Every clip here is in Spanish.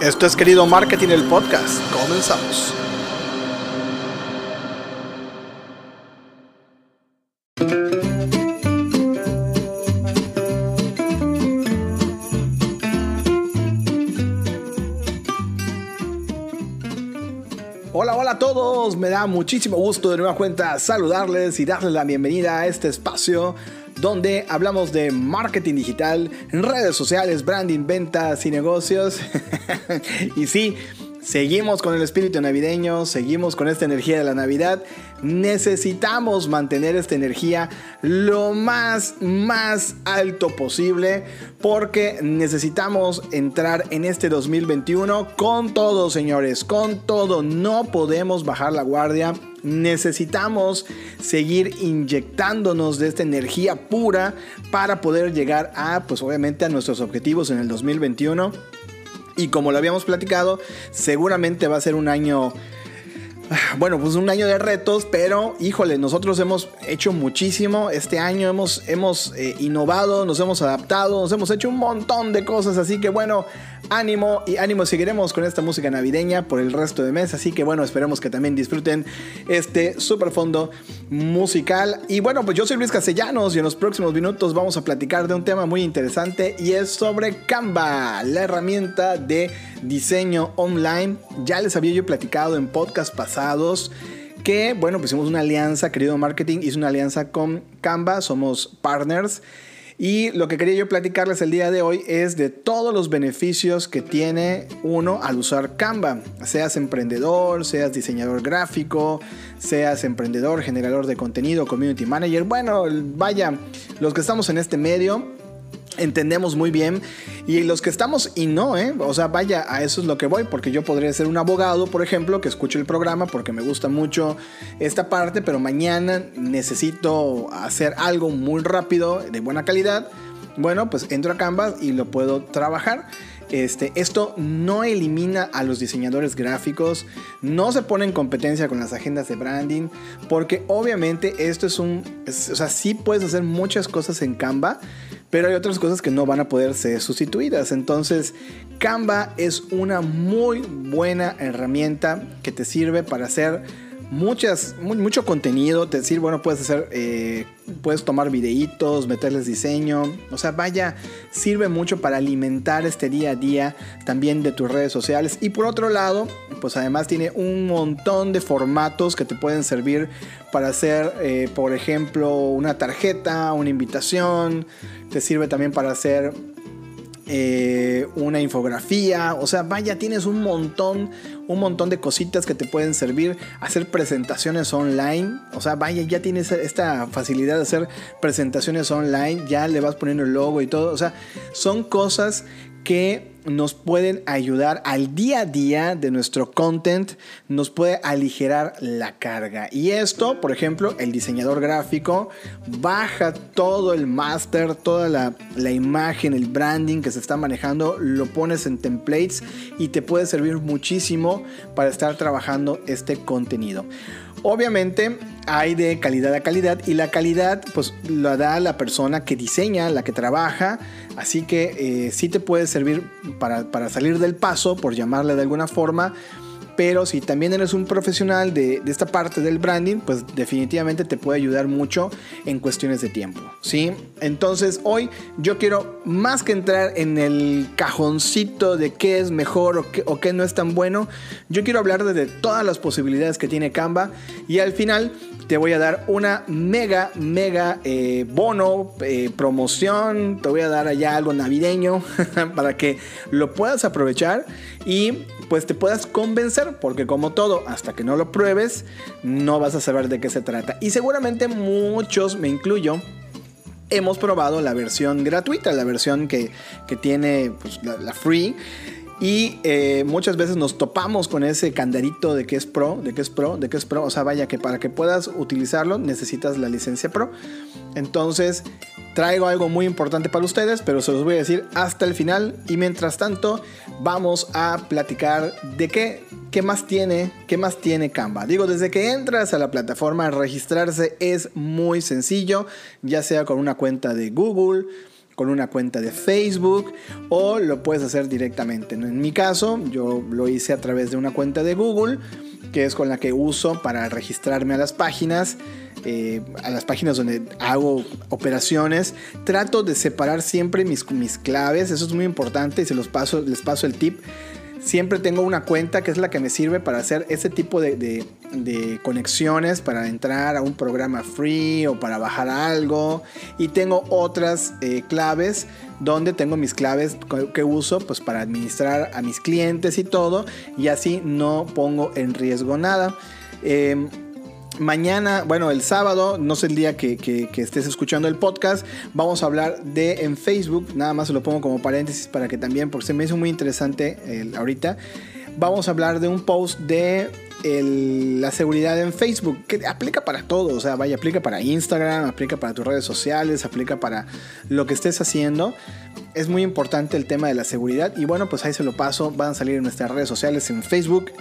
Esto es Querido Marketing, el podcast. Comenzamos. Hola, hola a todos. Me da muchísimo gusto de nueva cuenta saludarles y darles la bienvenida a este espacio donde hablamos de marketing digital, redes sociales, branding, ventas y negocios. y sí, Seguimos con el espíritu navideño, seguimos con esta energía de la Navidad. Necesitamos mantener esta energía lo más, más alto posible porque necesitamos entrar en este 2021 con todo, señores, con todo. No podemos bajar la guardia. Necesitamos seguir inyectándonos de esta energía pura para poder llegar a, pues obviamente, a nuestros objetivos en el 2021 y como lo habíamos platicado, seguramente va a ser un año bueno, pues un año de retos, pero híjole, nosotros hemos hecho muchísimo. Este año hemos, hemos eh, innovado, nos hemos adaptado, nos hemos hecho un montón de cosas. Así que bueno, ánimo y ánimo, seguiremos con esta música navideña por el resto de mes. Así que bueno, esperemos que también disfruten este super fondo musical. Y bueno, pues yo soy Luis Castellanos y en los próximos minutos vamos a platicar de un tema muy interesante y es sobre Canva, la herramienta de diseño online. Ya les había yo platicado en podcast pasados que, bueno, pues hicimos una alianza, querido marketing, hizo una alianza con Canva, somos partners. Y lo que quería yo platicarles el día de hoy es de todos los beneficios que tiene uno al usar Canva. Seas emprendedor, seas diseñador gráfico, seas emprendedor, generador de contenido, community manager. Bueno, vaya, los que estamos en este medio, entendemos muy bien. Y los que estamos y no, ¿eh? O sea, vaya, a eso es lo que voy, porque yo podría ser un abogado, por ejemplo, que escuche el programa porque me gusta mucho esta parte, pero mañana necesito hacer algo muy rápido, de buena calidad. Bueno, pues entro a Canva y lo puedo trabajar. Este, esto no elimina a los diseñadores gráficos, no se pone en competencia con las agendas de branding, porque obviamente esto es un, o sea, sí puedes hacer muchas cosas en Canva, pero hay otras cosas que no van a poder ser sustituidas. Entonces, Canva es una muy buena herramienta que te sirve para hacer muchas, mucho contenido. Te sirve, bueno, puedes hacer, eh, puedes tomar videitos, meterles diseño. O sea, vaya, sirve mucho para alimentar este día a día también de tus redes sociales. Y por otro lado, pues además tiene un montón de formatos que te pueden servir para hacer, eh, por ejemplo, una tarjeta, una invitación te sirve también para hacer eh, una infografía, o sea, vaya, tienes un montón, un montón de cositas que te pueden servir, hacer presentaciones online, o sea, vaya, ya tienes esta facilidad de hacer presentaciones online, ya le vas poniendo el logo y todo, o sea, son cosas que nos pueden ayudar al día a día de nuestro content, nos puede aligerar la carga. Y esto, por ejemplo, el diseñador gráfico baja todo el master, toda la, la, imagen, el branding que se está manejando, lo pones en templates y te puede servir muchísimo para estar trabajando este contenido. Obviamente hay de calidad a calidad y la calidad pues la da la persona que diseña, la que trabaja, así que eh, sí te puede servir para, para salir del paso, por llamarle de alguna forma, pero si también eres un profesional de, esta parte del branding, pues definitivamente te puede ayudar mucho en cuestiones de tiempo, ¿sí? Entonces hoy yo quiero más que entrar en el cajoncito de qué es mejor o qué, no es tan bueno, yo quiero hablar de, todas las posibilidades que tiene Canva y al final te voy a dar una mega, mega eh, bono, eh, promoción, te voy a dar allá algo navideño para que lo puedas aprovechar y pues te puedas convencer, porque como todo, hasta que no lo pruebes, no vas a saber de qué se trata. Y seguramente muchos, me incluyo, hemos probado la versión gratuita, la versión que, tiene pues, la, free. Y eh, muchas veces nos topamos con ese candarito de que es pro, de que es pro, de que es pro. O sea, vaya que para que puedas utilizarlo necesitas la licencia pro. Entonces, traigo algo muy importante para ustedes, pero se los voy a decir hasta el final. Y mientras tanto, vamos a platicar de qué, qué más tiene, qué más tiene Canva. Digo, desde que entras a la plataforma, registrarse es muy sencillo, ya sea con una cuenta de Google con una cuenta de Facebook o lo puedes hacer directamente. En mi caso, yo lo hice a través de una cuenta de Google, que es con la que uso para registrarme a las páginas. Eh, a las páginas donde hago operaciones, trato de separar siempre mis, mis claves, eso es muy importante y se los paso, les paso el tip siempre tengo una cuenta que es la que me sirve para hacer ese tipo de, conexiones, para entrar a un programa free o para bajar algo. Y tengo otras eh, claves donde tengo mis claves que uso pues para administrar a mis clientes y todo. Y así no pongo en riesgo nada. Em, mañana, bueno, el sábado, no sé el día que, estés escuchando el podcast, vamos a hablar de en Facebook, nada más se lo pongo como paréntesis para que también, porque se me hizo muy interesante ahorita, vamos a hablar de un post de la seguridad en Facebook, que aplica para todo, o sea, vaya, aplica para Instagram, aplica para tus redes sociales, aplica para lo que estés haciendo. Es muy importante el tema de la seguridad y bueno, pues ahí se lo paso, van a salir en nuestras redes sociales en Facebook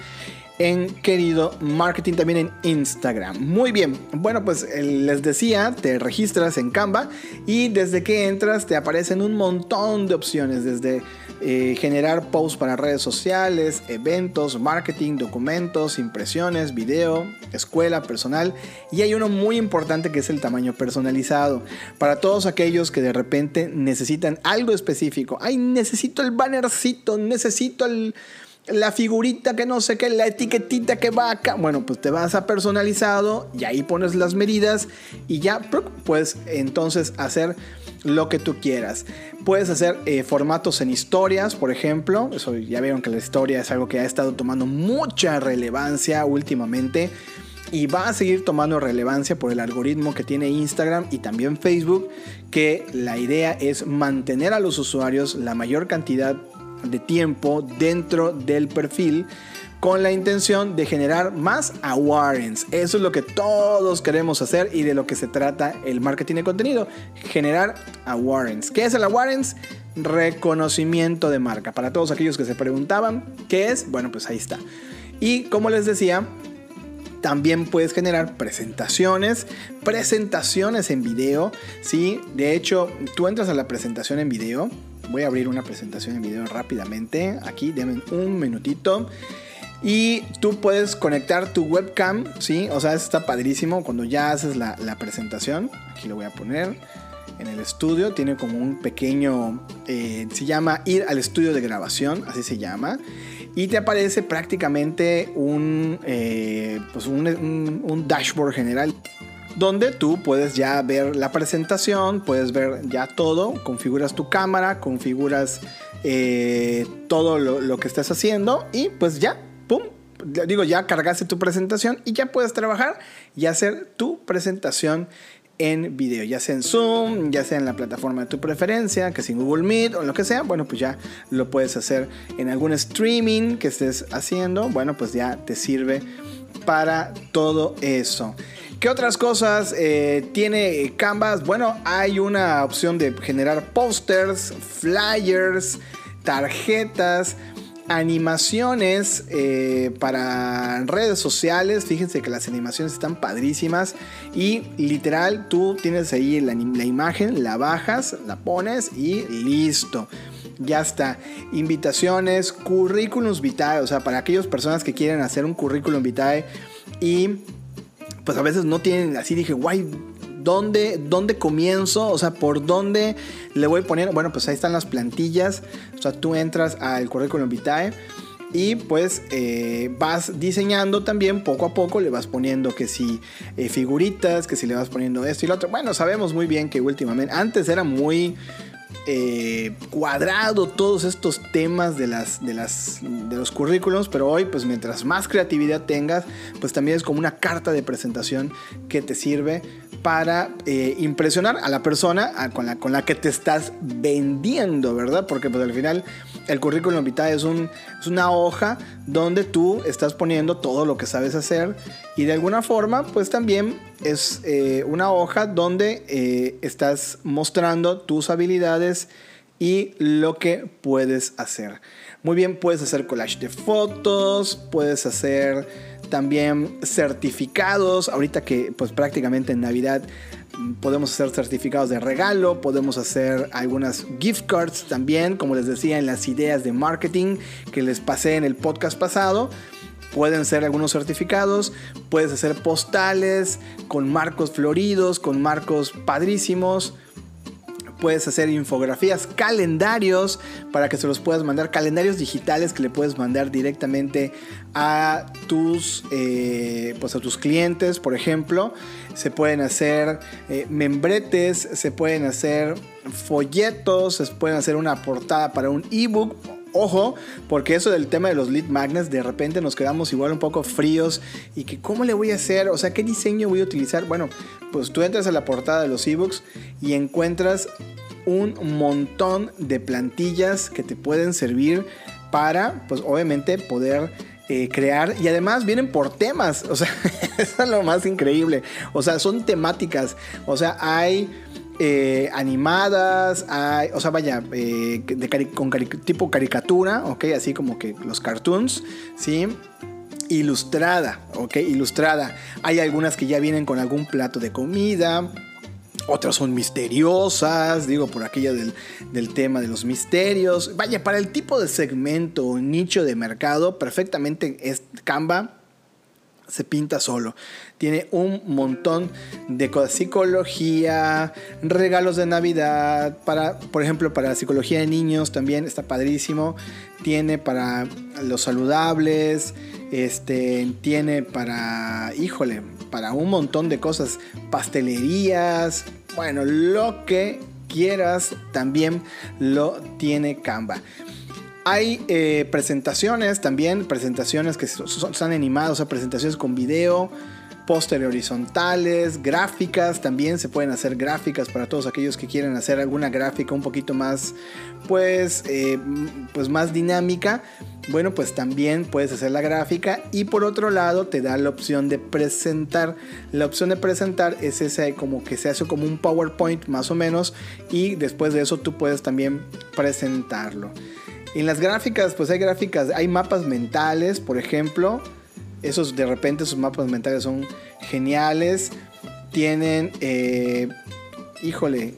en querido marketing también en Instagram. Muy bien, bueno pues eh, les decía, te registras en Canva y desde que entras te aparecen un montón de opciones, desde eh, generar posts para redes sociales, eventos, marketing, documentos, impresiones, video, escuela, personal y hay uno muy importante que es el tamaño personalizado. Para todos aquellos que de repente necesitan algo específico, ay necesito el bannercito, necesito el la figurita que no sé qué, la etiquetita que va acá. Bueno, pues te vas a personalizado y ahí pones las medidas y ya puedes entonces hacer lo que tú quieras. Puedes hacer eh, formatos en historias, por ejemplo. Eso ya vieron que la historia es algo que ha estado tomando mucha relevancia últimamente y va a seguir tomando relevancia por el algoritmo que tiene Instagram y también Facebook, que la idea es mantener a los usuarios la mayor cantidad de tiempo dentro del perfil con la intención de generar más awareness. Eso es lo que todos queremos hacer y de lo que se trata el marketing de contenido, generar awareness. ¿Qué es el awareness? Reconocimiento de marca. Para todos aquellos que se preguntaban qué es, bueno, pues ahí está. Y como les decía, también puedes generar presentaciones, presentaciones en video, ¿sí? De hecho, tú entras a la presentación en video Voy a abrir una presentación en video rápidamente. Aquí, denme un minutito. Y tú puedes conectar tu webcam, ¿sí? O sea, está padrísimo cuando ya haces la, presentación. Aquí lo voy a poner en el estudio. Tiene como un pequeño, eh, se llama ir al estudio de grabación, así se llama. Y te aparece prácticamente un, eh, pues un dashboard general donde tú puedes ya ver la presentación, puedes ver ya todo, configuras tu cámara, configuras eh, todo lo, que estás haciendo y pues ya, ¡pum! Digo, ya cargaste tu presentación y ya puedes trabajar y hacer tu presentación en video, ya sea en Zoom, ya sea en la plataforma de tu preferencia, que sea en Google Meet o lo que sea, bueno, pues ya lo puedes hacer en algún streaming que estés haciendo, bueno, pues ya te sirve para todo eso. ¿Qué otras cosas eh, tiene Canvas? Bueno, hay una opción de generar posters, flyers, tarjetas, animaciones eh, para redes sociales. Fíjense que las animaciones están padrísimas. Y literal, tú tienes ahí la, la imagen, la bajas, la pones y listo ya está. Invitaciones, currículums vitae, o sea, para aquellas personas que quieren hacer un currículum vitae y pues a veces no tienen, así dije, guay, ¿dónde, ¿dónde comienzo? O sea, ¿por dónde le voy poniendo? Bueno, pues ahí están las plantillas. O sea, tú entras al currículum vitae y pues eh, vas diseñando también poco a poco, le vas poniendo que si eh, figuritas, que si le vas poniendo esto y lo otro. Bueno, sabemos muy bien que últimamente, antes era muy eh, cuadrado todos estos temas de, las, de, las, de los currículums, pero hoy pues mientras más creatividad tengas, pues también es como una carta de presentación que te sirve para eh, impresionar a la persona con, la, con la que te estás vendiendo, ¿verdad? Porque pues al final el currículum vitae es, es una hoja donde tú estás poniendo todo lo que sabes hacer y de alguna forma pues también es eh, una hoja donde eh, estás mostrando tus habilidades y lo que puedes hacer. Muy bien, puedes hacer collage de fotos, puedes hacer también certificados. Ahorita que pues prácticamente en Navidad podemos hacer certificados de regalo, podemos hacer algunas gift cards también, como les decía en las ideas de marketing que les pasé en el podcast pasado. Pueden ser algunos certificados, puedes hacer postales con marcos floridos, con marcos padrísimos puedes hacer infografías, calendarios para que se los puedas mandar, calendarios digitales que le puedes mandar directamente a tus, eh, pues a tus clientes, por ejemplo. Se pueden hacer eh, membretes, se pueden hacer folletos, se pueden hacer una portada para un ebook Ojo, porque eso del tema de los lead magnets, de repente nos quedamos igual un poco fríos y que cómo le voy a hacer, o sea, qué diseño voy a utilizar. Bueno, pues tú entras a la portada de los ebooks y encuentras un montón de plantillas que te pueden servir para, pues obviamente, poder eh, crear. Y además vienen por temas, o sea, eso es lo más increíble, o sea, son temáticas, o sea, hay eh, animadas, o sea, vaya, eh, con tipo caricatura, ok, así como que los cartoons, ¿sí? Ilustrada, ok, ilustrada. Hay algunas que ya vienen con algún plato de comida, otras son misteriosas, digo, por aquello del, del, tema de los misterios. Vaya, para el tipo de segmento o nicho de mercado, perfectamente es Canva se pinta solo. Tiene un montón de cosas. Psicología, regalos de Navidad, para, por ejemplo, para psicología de niños también está padrísimo. Tiene para los saludables, este, tiene para, híjole, para un montón de cosas. Pastelerías, bueno, lo que quieras también lo tiene Canva. Hay eh, presentaciones también, presentaciones que son, están animadas, o sea, presentaciones con video, póster horizontales, gráficas, también se pueden hacer gráficas para todos aquellos que quieren hacer alguna gráfica un poquito más, pues, eh, pues más dinámica. Bueno, pues también puedes hacer la gráfica y por otro lado te da la opción de presentar. La opción de presentar es ese como que se hace como un PowerPoint más o menos y después de eso tú puedes también presentarlo. En las gráficas, pues hay gráficas, hay mapas mentales, por ejemplo. Esos de repente, esos mapas mentales son geniales. Tienen, eh, híjole,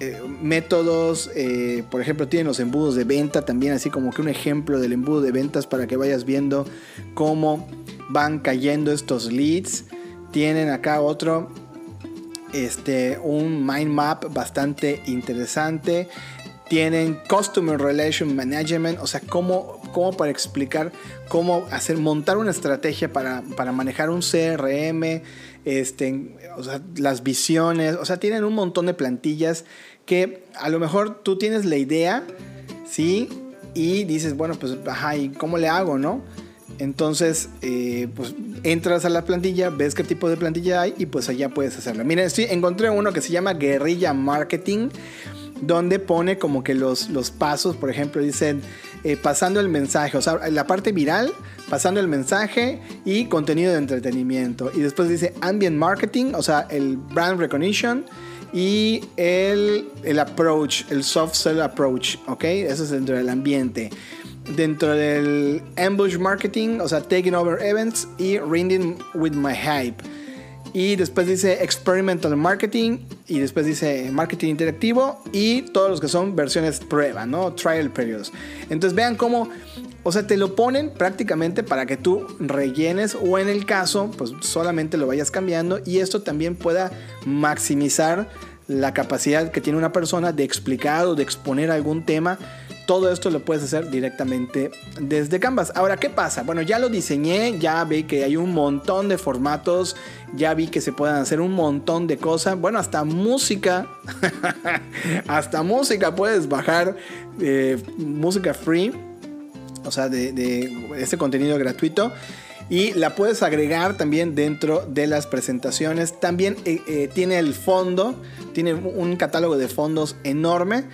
eh, métodos, eh, por ejemplo, tienen los embudos de venta también, así como que un ejemplo del embudo de ventas para que vayas viendo cómo van cayendo estos leads. Tienen acá otro, este, un mind map bastante interesante tienen Customer Relation Management, o sea, cómo, cómo para explicar cómo hacer, montar una estrategia para, manejar un CRM, este, o sea, las visiones, o sea, tienen un montón de plantillas que a lo mejor tú tienes la idea, ¿sí? Y dices, bueno, pues, ajá, ¿y cómo le hago, no? Entonces, eh, pues entras a la plantilla, ves qué tipo de plantilla hay y pues allá puedes hacerla. Miren, sí, encontré uno que se llama Guerrilla Marketing donde pone como que los, los pasos, por ejemplo, dicen eh, pasando el mensaje, o sea, la parte viral, pasando el mensaje y contenido de entretenimiento. Y después dice ambient marketing, o sea, el brand recognition y el, el approach, el soft sell approach, ¿ok? Eso es dentro del ambiente. Dentro del ambush marketing, o sea, taking over events y rending with my hype. Y después dice Experimental Marketing. Y después dice Marketing Interactivo. Y todos los que son versiones prueba, ¿no? Trial periods. Entonces vean cómo. O sea, te lo ponen prácticamente para que tú rellenes o en el caso, pues solamente lo vayas cambiando y esto también pueda maximizar la capacidad que tiene una persona de explicar o de exponer algún tema todo esto lo puedes hacer directamente desde Canvas. Ahora, ¿qué pasa? Bueno, ya lo diseñé, ya vi que hay un montón de formatos, ya vi que se pueden hacer un montón de cosas. Bueno, hasta música, hasta música puedes bajar, eh, música free, o sea, de, este contenido gratuito y la puedes agregar también dentro de las presentaciones. También eh, eh, tiene el fondo, tiene un catálogo de fondos enorme.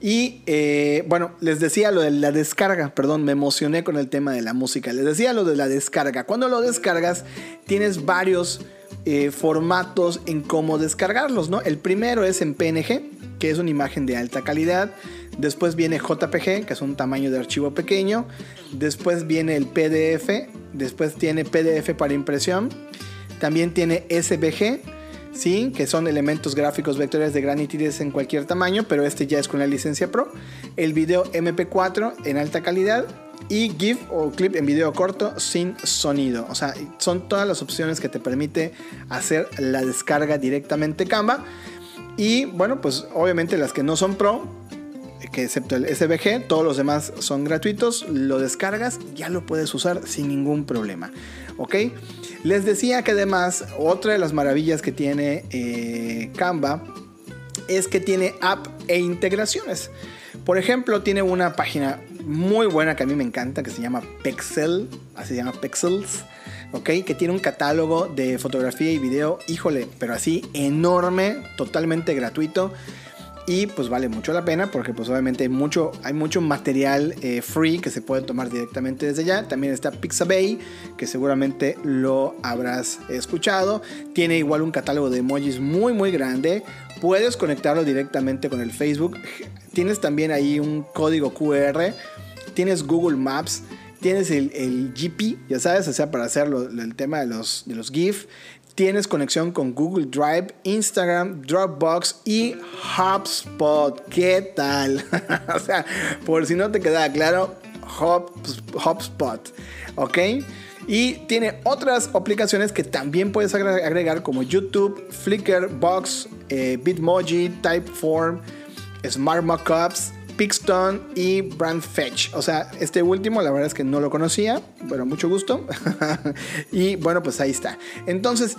Y eh, bueno, les decía lo de la descarga, perdón, me emocioné con el tema de la música. Les decía lo de la descarga. Cuando lo descargas, tienes varios eh, formatos en cómo descargarlos, ¿no? El primero es en PNG, que es una imagen de alta calidad. Después viene JPG, que es un tamaño de archivo pequeño. Después viene el PDF. Después tiene PDF para impresión. También tiene SVG ¿sí? que son elementos gráficos vectoriales de gran nitidez en cualquier tamaño, pero este ya es con la licencia Pro. El video MP4 en alta calidad y GIF o clip en video corto sin sonido. O sea, son todas las opciones que te permite hacer la descarga directamente Canva. Y bueno, pues obviamente las que no son Pro, que excepto el SVG, todos los demás son gratuitos, lo descargas, ya lo puedes usar sin ningún problema. ¿Ok? Les decía que además, otra de las maravillas que tiene eh, Canva es que tiene app e integraciones. Por ejemplo, tiene una página muy buena que a mí me encanta que se llama Pexel, así se llama Pexels, ¿ok? Que tiene un catálogo de fotografía y video, híjole, pero así enorme, totalmente gratuito y pues vale mucho la pena porque pues obviamente hay mucho, hay mucho material eh, free que se puede tomar directamente desde allá. También está Pixabay que seguramente lo habrás escuchado. Tiene igual un catálogo de emojis muy muy grande. Puedes conectarlo directamente con el Facebook. Tienes también ahí un código QR. Tienes Google Maps tienes el, el, GP, ya sabes, o sea, para hacer el tema de los, de los GIF. Tienes conexión con Google Drive, Instagram, Dropbox y HubSpot. ¿Qué tal? o sea, por si no te queda claro, HubSpot. ¿Ok? Y tiene otras aplicaciones que también puedes agregar como YouTube, Flickr, Box, eh, Bitmoji, Typeform, Smart Mockups, Pixton y Brand Fetch. O sea, este último la verdad es que no lo conocía, pero mucho gusto. y bueno, pues ahí está. Entonces,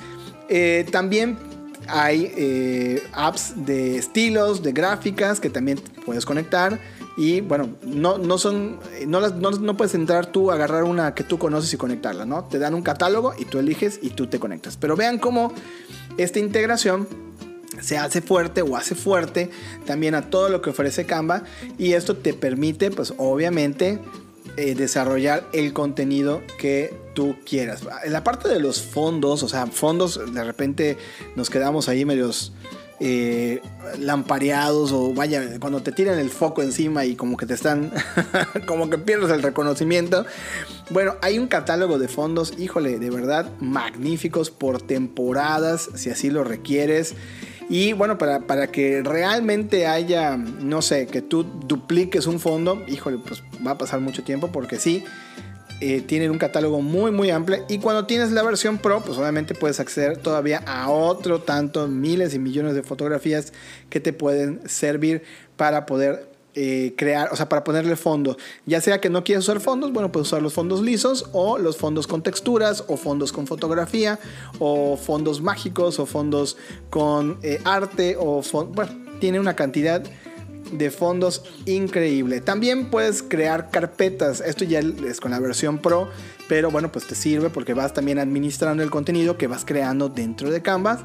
eh, también hay eh, apps de estilos, de gráficas que también puedes conectar. Y bueno, no, no son. No, las, no, no, puedes entrar tú a agarrar una que tú conoces y conectarla, ¿no? Te dan un catálogo y tú eliges y tú te conectas. Pero vean cómo esta integración se hace fuerte o hace fuerte también a todo lo que ofrece Canva y esto te permite pues obviamente eh, desarrollar el contenido que tú quieras. En la parte de los fondos, o sea, fondos de repente nos quedamos ahí medios eh, lampareados o vaya, cuando te tiran el foco encima y como que te están, como que pierdes el reconocimiento. Bueno, hay un catálogo de fondos, híjole, de verdad magníficos por temporadas, si así lo requieres. Y bueno, para, para, que realmente haya, no sé, que tú dupliques un fondo, híjole, pues va a pasar mucho tiempo porque sí, eh, tienen un catálogo muy muy amplio. Y cuando tienes la versión Pro, pues obviamente puedes acceder todavía a otro tanto, miles y millones de fotografías que te pueden servir para poder eh, crear, o sea, para ponerle fondo. Ya sea que no quieres usar fondos, bueno, puedes usar los fondos lisos o los fondos con texturas o fondos con fotografía o fondos mágicos o fondos con eh, arte o bueno, tiene una cantidad de fondos increíble. También puedes crear carpetas. Esto ya es con la versión Pro, pero bueno, pues te sirve porque vas también administrando el contenido que vas creando dentro de Canvas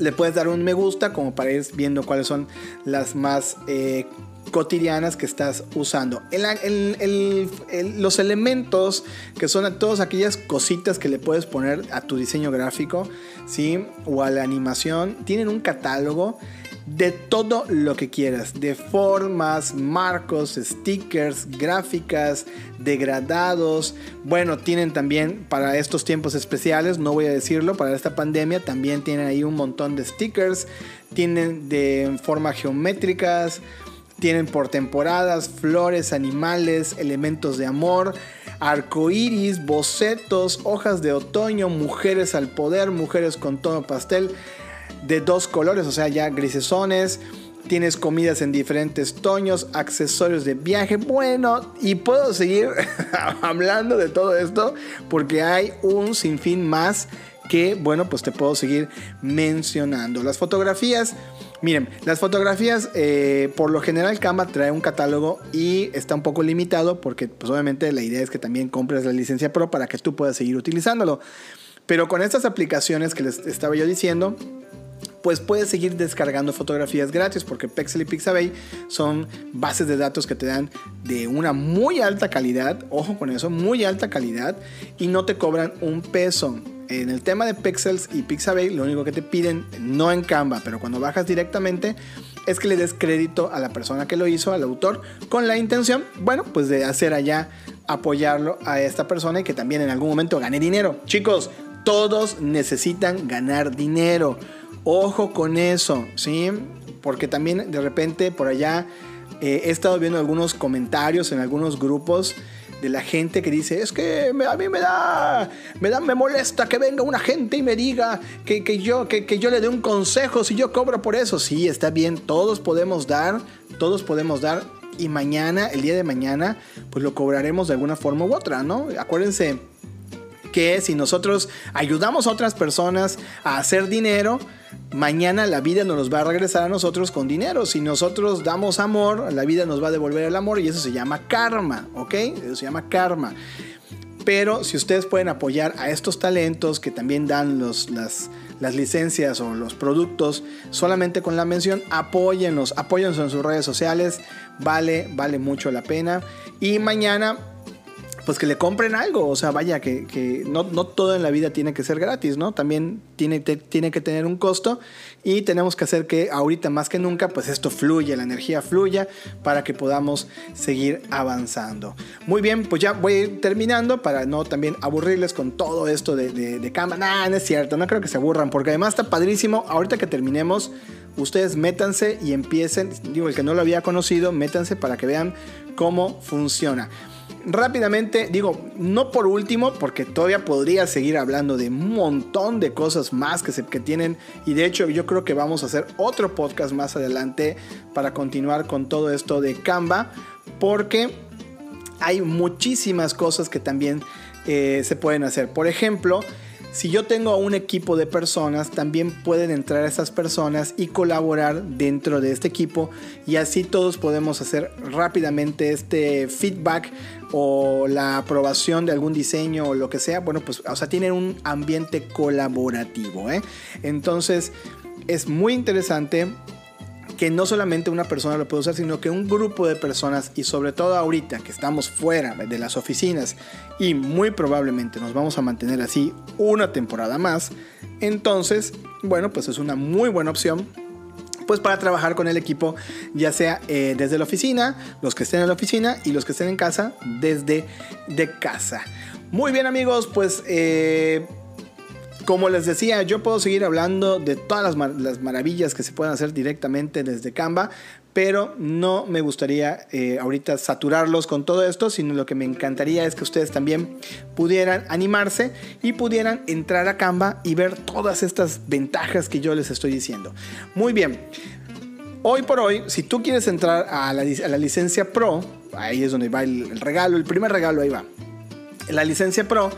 le puedes dar un me gusta como para ir viendo cuáles son las más eh, cotidianas que estás usando. los elementos que son todas aquellas cositas que le puedes poner a tu diseño gráfico, ¿sí? O a la animación, tienen un catálogo de todo lo que quieras, de formas, marcos, stickers, gráficas, degradados. Bueno, tienen también para estos tiempos especiales, no voy a decirlo, para esta pandemia también tienen ahí un montón de stickers, tienen de forma geométricas, tienen por temporadas flores, animales, elementos de amor, arcoíris, bocetos, hojas de otoño, mujeres al poder, mujeres con tono pastel de dos colores, o sea, ya grisesones. Tienes comidas en diferentes tonos, accesorios de viaje. Bueno, y puedo seguir hablando de todo esto porque hay un sinfín más que, bueno, pues te puedo seguir mencionando. Las fotografías Miren, las fotografías, eh, por lo general Canva trae un catálogo y está un poco limitado porque pues obviamente la idea es que también compres la licencia Pro para que tú puedas seguir utilizándolo. Pero con estas aplicaciones que les estaba yo diciendo, pues puedes seguir descargando fotografías gratis porque Pexel y Pixabay son bases de datos que te dan de una muy alta calidad, ojo con eso, muy alta calidad y no te cobran un peso en el tema de Pixels y Pixabay, lo único que te piden, no en Canva, pero cuando bajas directamente, es que le des crédito a la persona que lo hizo, al autor, con la intención, bueno, pues de hacer allá apoyarlo a esta persona y que también en algún momento gane dinero. Chicos, Todos necesitan ganar dinero. Ojo con eso, ¿sí? Porque también de repente por allá eh, he estado viendo algunos comentarios en algunos grupos de la gente que dice, es que a mí me da, me da, me molesta que venga una gente y me diga que, yo, que, que, yo le dé un consejo si yo cobro por eso. Sí, está bien, todos podemos dar, todos podemos dar y mañana, el día de mañana, pues lo cobraremos de alguna forma u otra, ¿no? Acuérdense que si nosotros ayudamos a otras personas a hacer dinero, mañana la vida nos va a regresar a nosotros con dinero. Si nosotros damos amor, la vida nos va a devolver el amor y eso se llama karma, ¿ok? Eso se llama karma. Pero si ustedes pueden apoyar a estos talentos que también dan los, las, las licencias o los productos solamente con la mención, apóyenlos, apóyenlos en sus redes sociales, vale, vale mucho la pena. Y mañana pues que le compren algo. O sea, vaya, que, no, todo en la vida tiene que ser gratis, ¿no? También tiene, tiene que tener un costo y tenemos que hacer que ahorita más que nunca, pues esto fluya, la energía fluya para que podamos seguir avanzando. Muy bien, pues ya voy a ir terminando para no también aburrirles con todo esto de, de, de cama. Nah, no es cierto, no creo que se aburran porque además está padrísimo. Ahorita que terminemos, ustedes métanse y empiecen, digo, el que no lo había conocido, métanse para que vean cómo funciona rápidamente, digo, no por último, porque todavía podría seguir hablando de un montón de cosas más que, se, que tienen, y de hecho yo creo que vamos a hacer otro podcast más adelante para continuar con todo esto de Canva, porque hay muchísimas cosas que también eh, se pueden hacer. Por ejemplo, si yo tengo un equipo de personas, también pueden entrar esas personas y colaborar dentro de este equipo y así todos podemos hacer rápidamente este feedback o la aprobación de algún diseño o lo que sea. Bueno, pues, o sea, tienen un ambiente colaborativo. ¿eh? Entonces, es muy interesante que no solamente una persona lo puede usar, sino que un grupo de personas y sobre todo ahorita que estamos fuera de las oficinas y muy probablemente nos vamos a mantener así una temporada más, entonces, bueno, pues es una muy buena opción pues para trabajar con el equipo, ya sea eh, desde la oficina, los que estén en la oficina y los que estén en casa desde de casa. Muy bien amigos, pues eh, como les decía, yo puedo seguir hablando de todas las, maravillas que se pueden hacer directamente desde Canva, pero no me gustaría eh, ahorita saturarlos con todo esto, sino lo que me encantaría es que ustedes también pudieran animarse y pudieran entrar a Canva y ver todas estas ventajas que yo les estoy diciendo. Muy bien. Hoy por hoy, si tú quieres entrar a la, licencia Pro, ahí es donde va el regalo, el primer regalo ahí va. La licencia Pro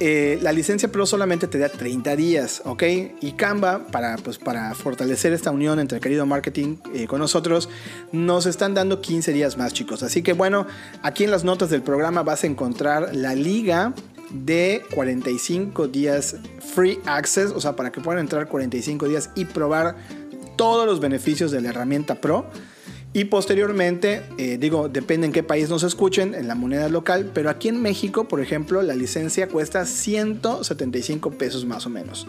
eh, la licencia Pro solamente te da 30 días, ¿ok? Y Canva, para, pues, para fortalecer esta unión entre querido marketing eh, con nosotros, nos están dando 15 días más, chicos. Así que bueno, aquí en las notas del programa vas a encontrar la liga de 45 días free access, o sea, para que puedan entrar 45 días y probar todos los beneficios de la herramienta Pro. Y posteriormente, eh, digo, depende en qué país nos escuchen, en la moneda local, pero aquí en México, por ejemplo, la licencia cuesta 175 pesos más o menos.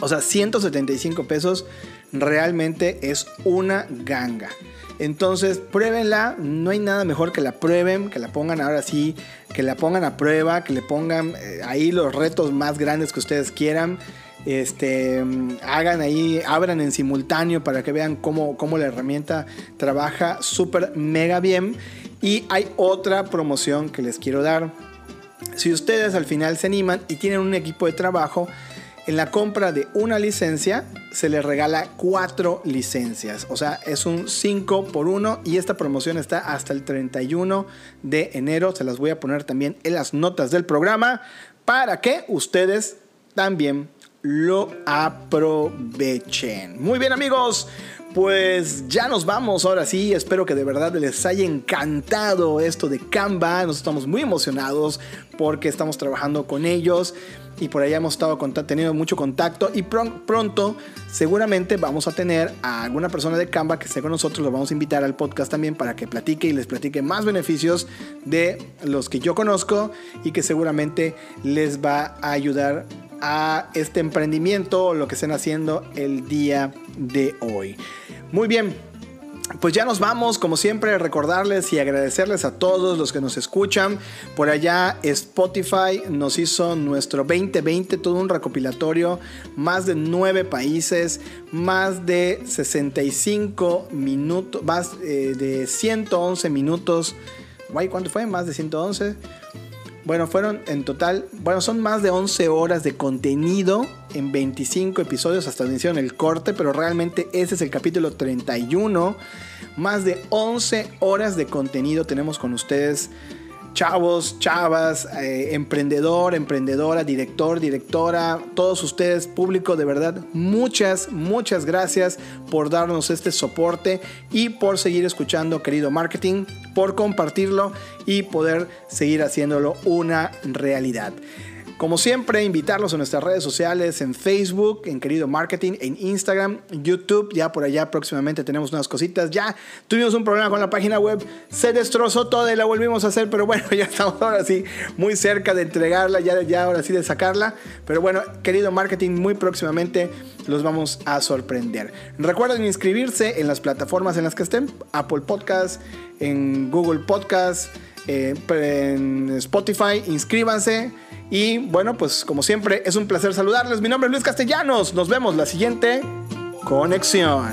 O sea, 175 pesos realmente es una ganga. Entonces, pruébenla, no hay nada mejor que la prueben, que la pongan ahora sí, que la pongan a prueba, que le pongan eh, ahí los retos más grandes que ustedes quieran este, hagan ahí, abran en simultáneo para que vean cómo, cómo la herramienta trabaja súper mega bien. Y hay otra promoción que les quiero dar. Si ustedes al final se animan y tienen un equipo de trabajo, en la compra de una licencia se les regala cuatro licencias. O sea, es un 5 por 1 y esta promoción está hasta el 31 de enero. Se las voy a poner también en las notas del programa para que ustedes también lo aprovechen. Muy bien amigos, pues ya nos vamos ahora sí. Espero que de verdad les haya encantado esto de Canva. Nos estamos muy emocionados porque estamos trabajando con ellos y por allá hemos estado teniendo mucho contacto y pronto seguramente vamos a tener a alguna persona de Canva que esté con nosotros, lo vamos a invitar al podcast también para que platique y les platique más beneficios de los que yo conozco y que seguramente les va a ayudar a este emprendimiento lo que estén haciendo el día de hoy. Muy bien, pues ya nos vamos, como siempre, recordarles y agradecerles a todos los que nos escuchan. Por allá Spotify nos hizo nuestro 2020, todo un recopilatorio, más de nueve países, más de 65 minutos, más eh, de 111 minutos. Guay, ¿cuánto fue? Más de 111. Bueno, fueron en total, bueno, son más de 11 horas de contenido en 25 episodios hasta donde hicieron el corte, pero realmente ese es el capítulo 31. Más de 11 horas de contenido tenemos con ustedes chavos, chavas, eh, emprendedor, emprendedora, director, directora, todos ustedes, público, de verdad, muchas, muchas gracias por darnos este soporte y por seguir escuchando, querido marketing, por compartirlo y poder seguir haciéndolo una realidad. Como siempre, invitarlos a nuestras redes sociales, en Facebook, en Querido Marketing, en Instagram, YouTube. Ya por allá próximamente tenemos unas cositas. Ya tuvimos un problema con la página web, se destrozó toda y la volvimos a hacer, pero bueno, ya estamos ahora sí muy cerca de entregarla, ya, ahora sí de sacarla. Pero bueno, Querido Marketing, muy próximamente los vamos a sorprender. Recuerden inscribirse en las plataformas en las que estén, Apple Podcast, en Google Podcast, eh, en Spotify, inscríbanse y bueno, pues como siempre, es un placer saludarles. Mi nombre es Luis Castellanos. Nos vemos la siguiente conexión.